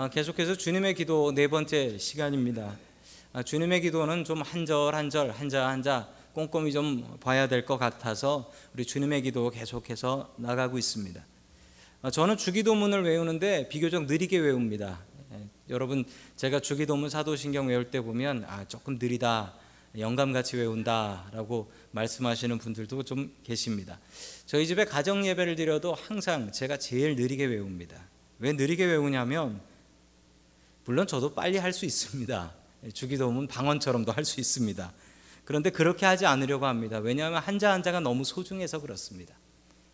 아, 계속해서 주님의 기도 네 번째 시간입니다. 아, 주님의 기도는 좀 한 절 한 절 한자 한자 꼼꼼히 좀 봐야 될 것 같아서 우리 주님의 기도 계속해서 나가고 있습니다. 아, 저는 주기도문을 외우는데 비교적 느리게 외웁니다. 예, 여러분 제가 주기도문 사도신경 외울 때 보면 아 조금 느리다 영감같이 외운다라고 말씀하시는 분들도 좀 계십니다. 저희 집에 가정 예배를 드려도 항상 제가 제일 느리게 외웁니다. 왜 느리게 외우냐면 물론 저도 빨리 할 수 있습니다. 주기도문 방언처럼도 할 수 있습니다. 그런데 그렇게 하지 않으려고 합니다. 왜냐하면 한자 한자가 너무 소중해서 그렇습니다.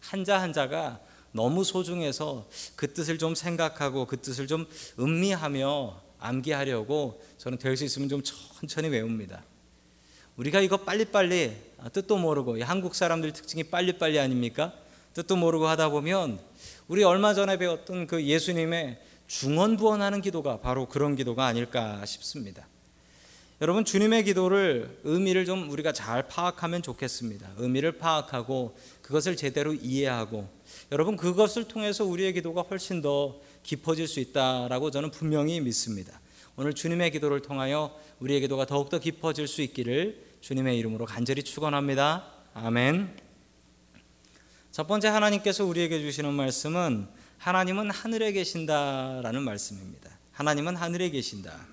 한자 한자가 너무 소중해서 그 뜻을 좀 생각하고 그 뜻을 좀 음미하며 암기하려고 저는 될 수 있으면 좀 천천히 외웁니다. 우리가 이거 빨리빨리 아, 뜻도 모르고 한국 사람들 특징이 빨리빨리 아닙니까? 뜻도 모르고 하다 보면 우리 얼마 전에 배웠던 그 예수님의 중언부언하는 기도가 바로 그런 기도가 아닐까 싶습니다. 여러분 주님의 기도를 의미를 좀 우리가 잘 파악하면 좋겠습니다. 의미를 파악하고 그것을 제대로 이해하고 여러분 그것을 통해서 우리의 기도가 훨씬 더 깊어질 수 있다라고 저는 분명히 믿습니다. 오늘 주님의 기도를 통하여 우리의 기도가 더욱더 깊어질 수 있기를 주님의 이름으로 간절히 축원합니다. 아멘. 첫 번째 하나님께서 우리에게 주시는 말씀은 하나님은 하늘에 계신다라는 말씀입니다. 하나님은 하늘에 계신다.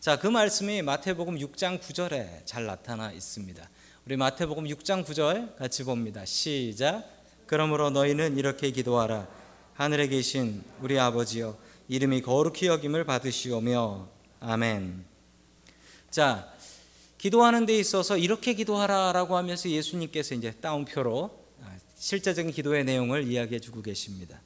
자, 그 말씀이 마태복음 6장 9절에 잘 나타나 있습니다. 우리 마태복음 6장 9절 같이 봅니다. 시작. 그러므로 너희는 이렇게 기도하라. 하늘에 계신 우리 아버지여 이름이 거룩히 여김을 받으시오며 아멘. 자, 기도하는 데 있어서 이렇게 기도하라라고 하면서 예수님께서 이제 따옴표로 아, 실제적인 기도의 내용을 이야기해 주고 계십니다.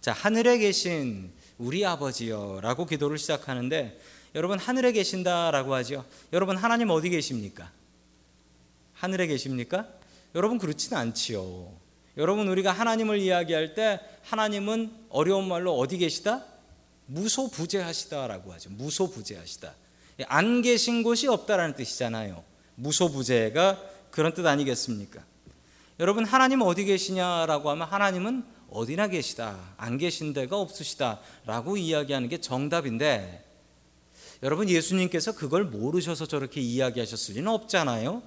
자, 하늘에 계신 우리 아버지여라고 기도를 시작하는데 여러분 하늘에 계신다라고 하죠. 여러분 하나님 어디 계십니까? 하늘에 계십니까? 여러분 그렇지는 않지요. 여러분 우리가 하나님을 이야기할 때 하나님은 어려운 말로 어디 계시다? 무소부재하시다라고 하죠. 무소부재하시다. 안 계신 곳이 없다라는 뜻이잖아요. 무소부재가 그런 뜻 아니겠습니까? 여러분 하나님 어디 계시냐라고 하면 하나님은 어디나 계시다. 안 계신 데가 없으시다 라고 이야기하는 게 정답인데 여러분 예수님께서 그걸 모르셔서 저렇게 이야기하셨을 리는 없잖아요.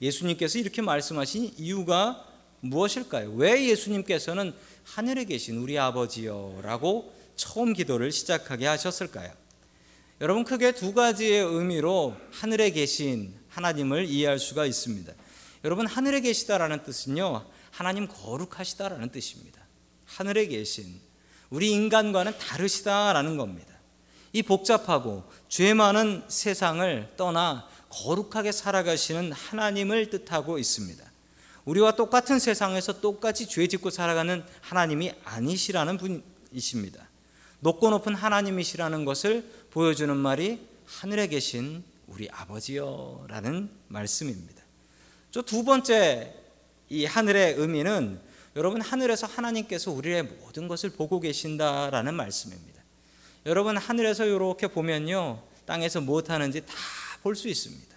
예수님께서 이렇게 말씀하신 이유가 무엇일까요? 왜 예수님께서는 하늘에 계신 우리 아버지여라고 처음 기도를 시작하게 하셨을까요? 여러분 크게 두 가지의 의미로 하늘에 계신 하나님을 이해할 수가 있습니다. 여러분 하늘에 계시다라는 뜻은요. 하나님 거룩하시다라는 뜻입니다. 하늘에 계신 우리 인간과는 다르시다라는 겁니다. 이 복잡하고 죄 많은 세상을 떠나 거룩하게 살아가시는 하나님을 뜻하고 있습니다. 우리와 똑같은 세상에서 똑같이 죄 짓고 살아가는 하나님이 아니시라는 분이십니다. 높고 높은 하나님이시라는 것을 보여주는 말이 하늘에 계신 우리 아버지여라는 말씀입니다. 두 번째 이 하늘의 의미는 여러분 하늘에서 하나님께서 우리의 모든 것을 보고 계신다라는 말씀입니다. 여러분 하늘에서 이렇게 보면요 땅에서 무엇 하는지 다 볼 수 있습니다.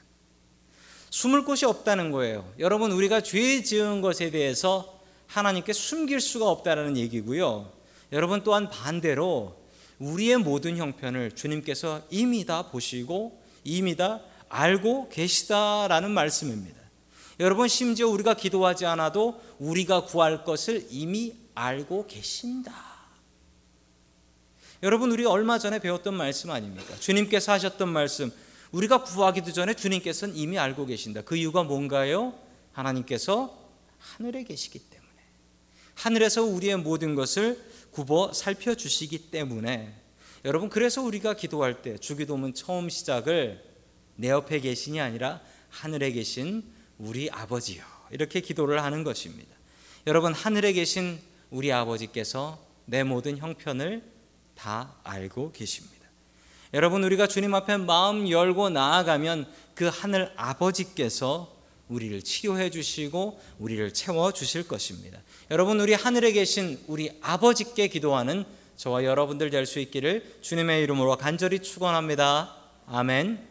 숨을 곳이 없다는 거예요. 여러분 우리가 죄 지은 것에 대해서 하나님께 숨길 수가 없다라는 얘기고요. 여러분 또한 반대로 우리의 모든 형편을 주님께서 이미 다 보시고 이미 다 알고 계시다라는 말씀입니다. 여러분 심지어 우리가 기도하지 않아도 우리가 구할 것을 이미 알고 계신다. 여러분 우리 얼마 전에 배웠던 말씀 아닙니까? 주님께서 하셨던 말씀 우리가 구하기도 전에 주님께서는 이미 알고 계신다. 그 이유가 뭔가요? 하나님께서 하늘에 계시기 때문에 하늘에서 우리의 모든 것을 굽어 살펴 주시기 때문에 여러분 그래서 우리가 기도할 때 주기도문 처음 시작을 내 옆에 계신이 아니라 하늘에 계신 우리 아버지요 이렇게 기도를 하는 것입니다. 여러분 하늘에 계신 우리 아버지께서 내 모든 형편을 다 알고 계십니다. 여러분 우리가 주님 앞에 마음 열고 나아가면 그 하늘 아버지께서 우리를 치료해 주시고 우리를 채워 주실 것입니다. 여러분 우리 하늘에 계신 우리 아버지께 기도하는 저와 여러분들 될 수 있기를 주님의 이름으로 간절히 축원합니다. 아멘.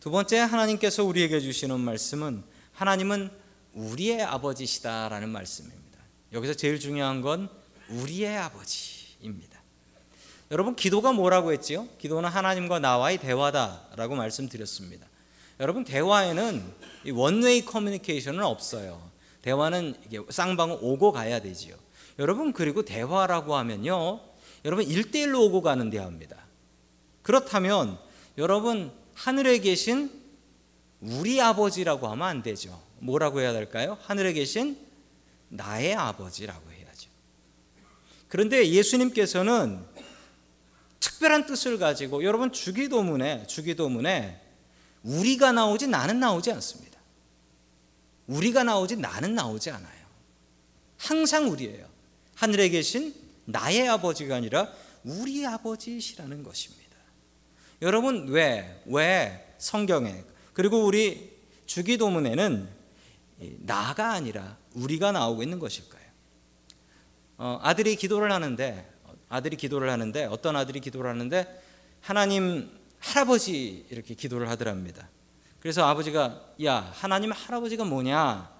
두 번째 하나님께서 우리에게 주시는 말씀은 하나님은 우리의 아버지시다라는 말씀입니다. 여기서 제일 중요한 건 우리의 아버지입니다. 여러분 기도가 뭐라고 했지요? 기도는 하나님과 나와의 대화다라고 말씀드렸습니다. 여러분 대화에는 원웨이 커뮤니케이션은 없어요. 대화는 쌍방울 오고 가야 되지요. 여러분 그리고 대화라고 하면요. 여러분 1대1로 오고 가는 대화입니다. 그렇다면 여러분 하늘에 계신 우리 아버지라고 하면 안 되죠. 뭐라고 해야 될까요? 하늘에 계신 나의 아버지라고 해야죠. 그런데 예수님께서는 특별한 뜻을 가지고 여러분 주기도문에 주기도문에 우리가 나오지 나는 나오지 않습니다. 우리가 나오지 나는 나오지 않아요. 항상 우리예요. 하늘에 계신 나의 아버지가 아니라 우리 아버지시라는 것입니다. 여러분 왜 왜 성경에 그리고 우리 주기도문에는 나가 아니라 우리가 나오고 있는 것일까요? 어, 아들이 기도를 하는데 아들이 기도를 하는데 어떤 아들이 기도를 하는데 하나님 할아버지 이렇게 기도를 하더랍니다. 그래서 아버지가 야 하나님 할아버지가 뭐냐?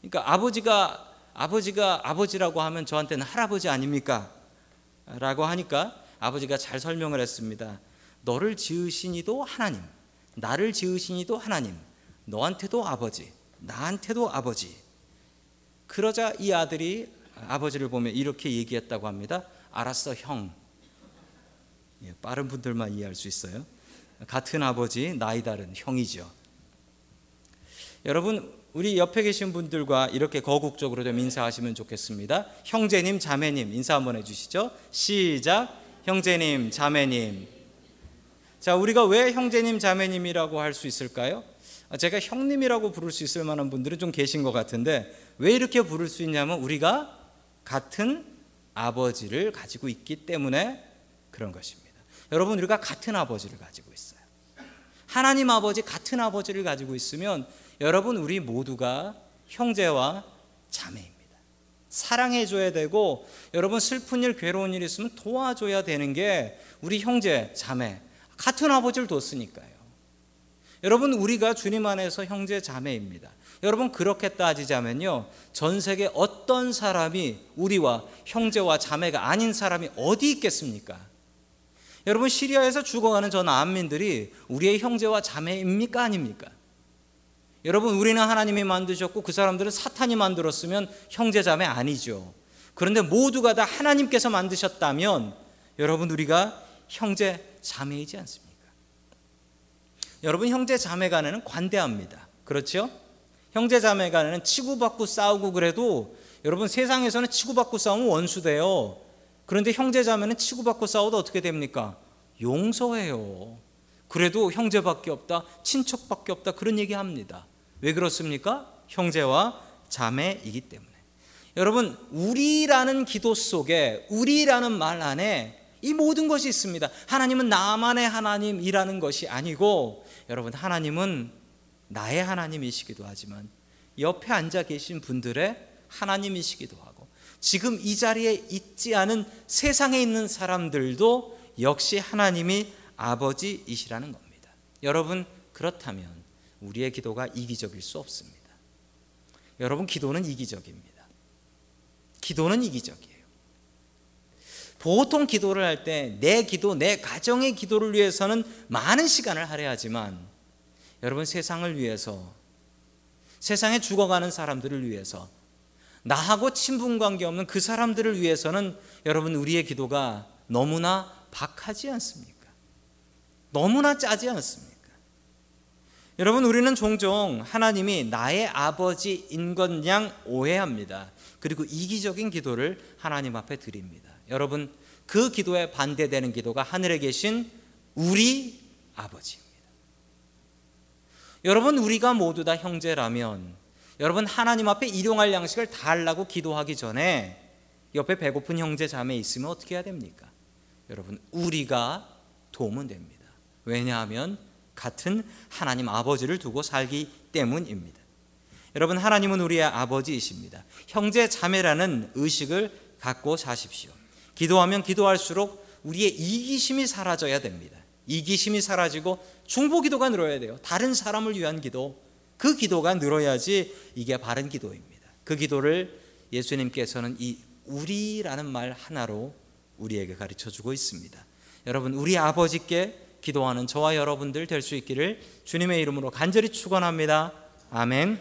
그러니까 아버지가 아버지가 아버지라고 하면 저한테는 할아버지 아닙니까? 라고 하니까 아버지가 잘 설명을 했습니다. 너를 지으신 이도 하나님, 나를 지으신 이도 하나님, 너한테도 아버지, 나한테도 아버지. 그러자 이 아들이 아버지를 보며 이렇게 얘기했다고 합니다. 알았어, 형. 예, 빠른 분들만 이해할 수 있어요. 같은 아버지, 나이 다른 형이죠. 여러분, 우리 옆에 계신 분들과 이렇게 거국적으로 좀 인사하시면 좋겠습니다. 형제님, 자매님 인사 한번 해주시죠. 시작. 형제님, 자매님. 자, 우리가 왜 형제님, 자매님이라고 할 수 있을까요? 아, 제가 형님이라고 부를 수 있을 만한 분들은 좀 계신 것 같은데 왜 이렇게 부를 수 있냐면 우리가 같은 아버지를 가지고 있기 때문에 그런 것입니다. 여러분 우리가 같은 아버지를 가지고 있어요. 하나님 아버지 같은 아버지를 가지고 있으면 여러분 우리 모두가 형제와 자매입니다. 사랑해 줘야 되고 여러분 슬픈 일 괴로운 일 있으면 도와줘야 되는 게 우리 형제 자매 같은 아버지를 뒀으니까요. 여러분 우리가 주님 안에서 형제 자매입니다. 여러분 그렇게 따지자면요. 전 세계 어떤 사람이 우리와 형제와 자매가 아닌 사람이 어디 있겠습니까? 여러분 시리아에서 죽어가는 저 난민들이 우리의 형제와 자매입니까 아닙니까? 여러분 우리는 하나님이 만드셨고 그 사람들은 사탄이 만들었으면 형제 자매 아니죠. 그런데 모두가 다 하나님께서 만드셨다면 여러분 우리가 형제 자매이지 않습니까? 여러분 형제 자매 간에는 관대합니다. 그렇죠? 형제 자매 간에는 치고받고 싸우고 그래도 여러분 세상에서는 치고받고 싸우면 원수돼요. 그런데 형제 자매는 치고받고 싸워도 어떻게 됩니까? 용서해요. 그래도 형제밖에 없다, 친척밖에 없다 그런 얘기 합니다. 왜 그렇습니까? 형제와 자매이기 때문에. 여러분, 우리라는 기도 속에 우리라는 말 안에 이 모든 것이 있습니다. 하나님은 나만의 하나님이라는 것이 아니고 여러분 하나님은 나의 하나님이시기도 하지만 옆에 앉아 계신 분들의 하나님이시기도 하고 지금 이 자리에 있지 않은 세상에 있는 사람들도 역시 하나님이 아버지이시라는 겁니다. 여러분 그렇다면 우리의 기도가 이기적일 수 없습니다. 여러분 기도는 이기적입니다. 기도는 이기적이에요. 보통 기도를 할 때 내 기도, 내 가정의 기도를 위해서는 많은 시간을 할애하지만 여러분 세상을 위해서 세상에 죽어가는 사람들을 위해서 나하고 친분 관계 없는 그 사람들을 위해서는 여러분 우리의 기도가 너무나 박하지 않습니까? 너무나 짜지 않습니까? 여러분 우리는 종종 하나님이 나의 아버지인 것양 오해합니다. 그리고 이기적인 기도를 하나님 앞에 드립니다. 여러분 그 기도에 반대되는 기도가 하늘에 계신 우리 아버지입니다. 여러분 우리가 모두 다 형제라면 여러분 하나님 앞에 일용할 양식을 달라고 기도하기 전에 옆에 배고픈 형제 자매 있으면 어떻게 해야 됩니까? 여러분 우리가 도우면 됩니다. 왜냐하면 같은 하나님 아버지를 두고 살기 때문입니다. 여러분 하나님은 우리의 아버지이십니다. 형제 자매라는 의식을 갖고 사십시오. 기도하면 기도할수록 우리의 이기심이 사라져야 됩니다. 이기심이 사라지고 중보 기도가 늘어야 돼요. 다른 사람을 위한 기도. 그 기도가 늘어야지 이게 바른 기도입니다. 그 기도를 예수님께서는 이 우리라는 말 하나로 우리에게 가르쳐 주고 있습니다. 여러분 우리 아버지께 기도하는 저와 여러분들 될 수 있기를 주님의 이름으로 간절히 축원합니다. 아멘.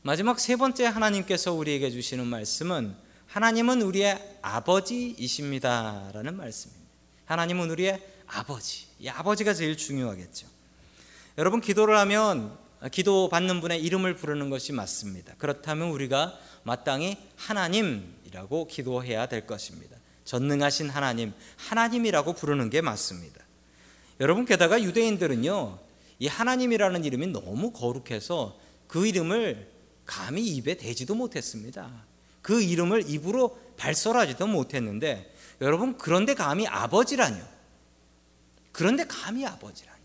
마지막 세 번째 하나님께서 우리에게 주시는 말씀은 하나님은 우리의 아버지이십니다라는 말씀입니다. 하나님은 우리의 아버지. 이 아버지가 제일 중요하겠죠. 여러분 기도를 하면 기도 받는 분의 이름을 부르는 것이 맞습니다. 그렇다면 우리가 마땅히 하나님이라고 기도해야 될 것입니다. 전능하신 하나님, 하나님이라고 부르는 게 맞습니다. 여러분 게다가 유대인들은요. 이 하나님이라는 이름이 너무 거룩해서 그 이름을 감히 입에 대지도 못했습니다. 그 이름을 입으로 발설하지도 못했는데 여러분 그런데 감히 아버지라뇨. 그런데 감히 아버지라뇨.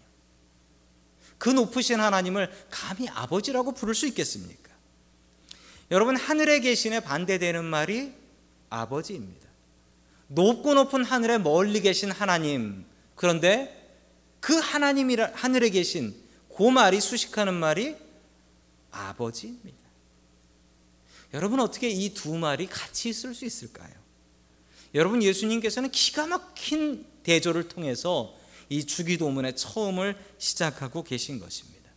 그 높으신 하나님을 감히 아버지라고 부를 수 있겠습니까? 여러분 하늘에 계신에 반대되는 말이 아버지입니다. 높고 높은 하늘에 멀리 계신 하나님. 그런데 그 하나님이라 하늘에 계신 그 말이 수식하는 말이 아버지입니다. 여러분 어떻게 이 두 말이 같이 있을 수 있을까요? 여러분 예수님께서는 기가 막힌 대조를 통해서 이 주기도문의 처음을 시작하고 계신 것입니다.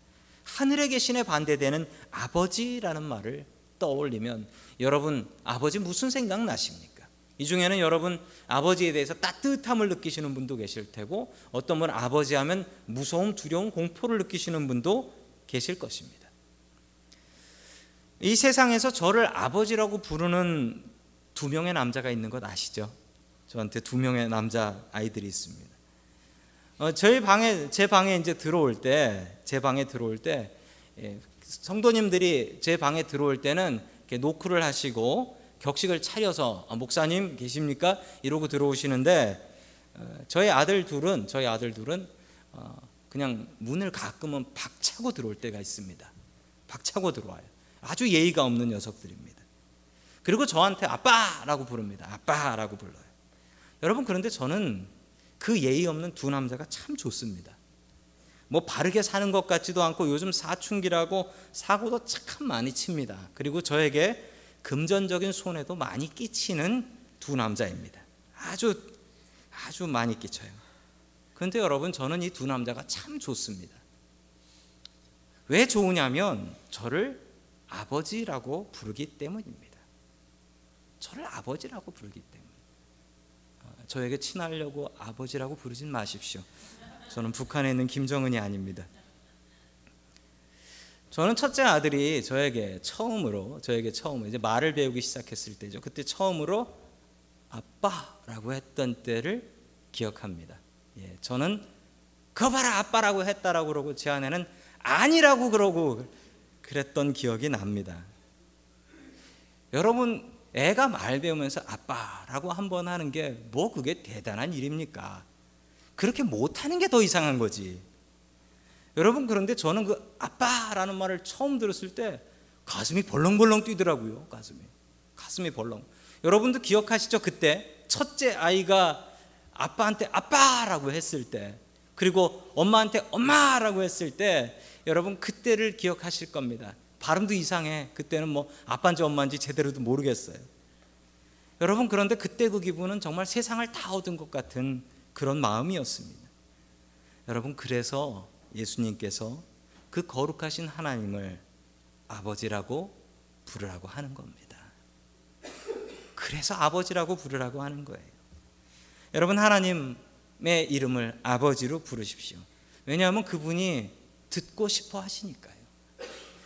하늘에 계신에 반대되는 아버지라는 말을 떠올리면 여러분 아버지 무슨 생각 나십니까? 이 중에는 여러분 아버지에 대해서 따뜻함을 느끼시는 분도 계실 테고 어떤 분은 아버지 하면 무서움, 두려움, 공포를 느끼시는 분도 계실 것입니다. 이 세상에서 저를 아버지라고 부르는 두 명의 남자가 있는 것 아시죠? 저한테 두 명의 남자 아이들이 있습니다. 어, 저희 방에 제 방에 이제 들어올 때 제 방에 들어올 때 예, 성도님들이 제 방에 들어올 때는 노크를 하시고 격식을 차려서 아, 목사님 계십니까? 이러고 들어오시는데 어, 저희 아들 둘은 저희 아들 둘은 어, 그냥 문을 가끔은 박차고 들어올 때가 있습니다. 박차고 들어와요. 아주 예의가 없는 녀석들입니다. 그리고 저한테 아빠라고 부릅니다. 아빠라고 불러요. 여러분 그런데 저는 그 예의 없는 두 남자가 참 좋습니다. 뭐 바르게 사는 것 같지도 않고 요즘 사춘기라고 사고도 참 많이 칩니다. 그리고 저에게 금전적인 손해도 많이 끼치는 두 남자입니다. 아주 아주 많이 끼쳐요. 그런데 여러분 저는 이 두 남자가 참 좋습니다. 왜 좋으냐면 저를 아버지라고 부르기 때문입니다. 저를 아버지라고 부르기 때문. 어, 저에게 친하려고 아버지라고 부르진 마십시오. 저는 북한에 있는 김정은이 아닙니다. 저는 첫째 아들이 저에게 처음으로 저에게 처음 이제 말을 배우기 시작했을 때죠. 그때 처음으로 아빠라고 했던 때를 기억합니다. 예, 저는 그 봐라 아빠라고 했다라고 그러고 제 아내는 아니라고 그러고 그랬던 기억이 납니다. 여러분 애가 말 배우면서 아빠라고 한 번 하는 게 뭐 그게 대단한 일입니까? 그렇게 못하는 게 더 이상한 거지. 여러분 그런데 저는 그 아빠라는 말을 처음 들었을 때 가슴이 벌렁벌렁 뛰더라고요. 가슴이 가슴이 벌렁. 여러분도 기억하시죠? 그때 첫째 아이가 아빠한테 아빠라고 했을 때 그리고 엄마한테 엄마라고 했을 때 여러분 그때를 기억하실 겁니다. 발음도 이상해. 그때는 뭐 아빠인지 엄마인지 제대로도 모르겠어요. 여러분 그런데 그때 그 기분은 정말 세상을 다 얻은 것 같은 그런 마음이었습니다. 여러분 그래서 예수님께서 그 거룩하신 하나님을 아버지라고 부르라고 하는 겁니다. 그래서 아버지라고 부르라고 하는 거예요. 여러분 하나님의 이름을 아버지로 부르십시오. 왜냐하면 그분이 듣고 싶어 하시니까요.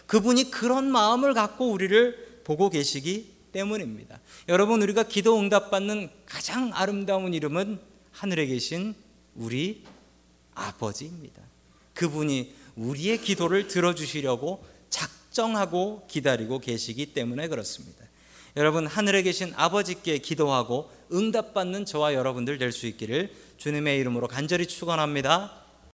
그분이 그런 마음을 갖고 우리를 보고 계시기 때문입니다. 여러분 우리가 기도 응답 받는 가장 아름다운 이름은 하늘에 계신 우리 아버지입니다. 그분이 우리의 기도를 들어주시려고 작정하고 기다리고 계시기 때문에 그렇습니다. 여러분 하늘에 계신 아버지께 기도하고 응답받는 저와 여러분들 될 수 있기를 주님의 이름으로 간절히 축원합니다.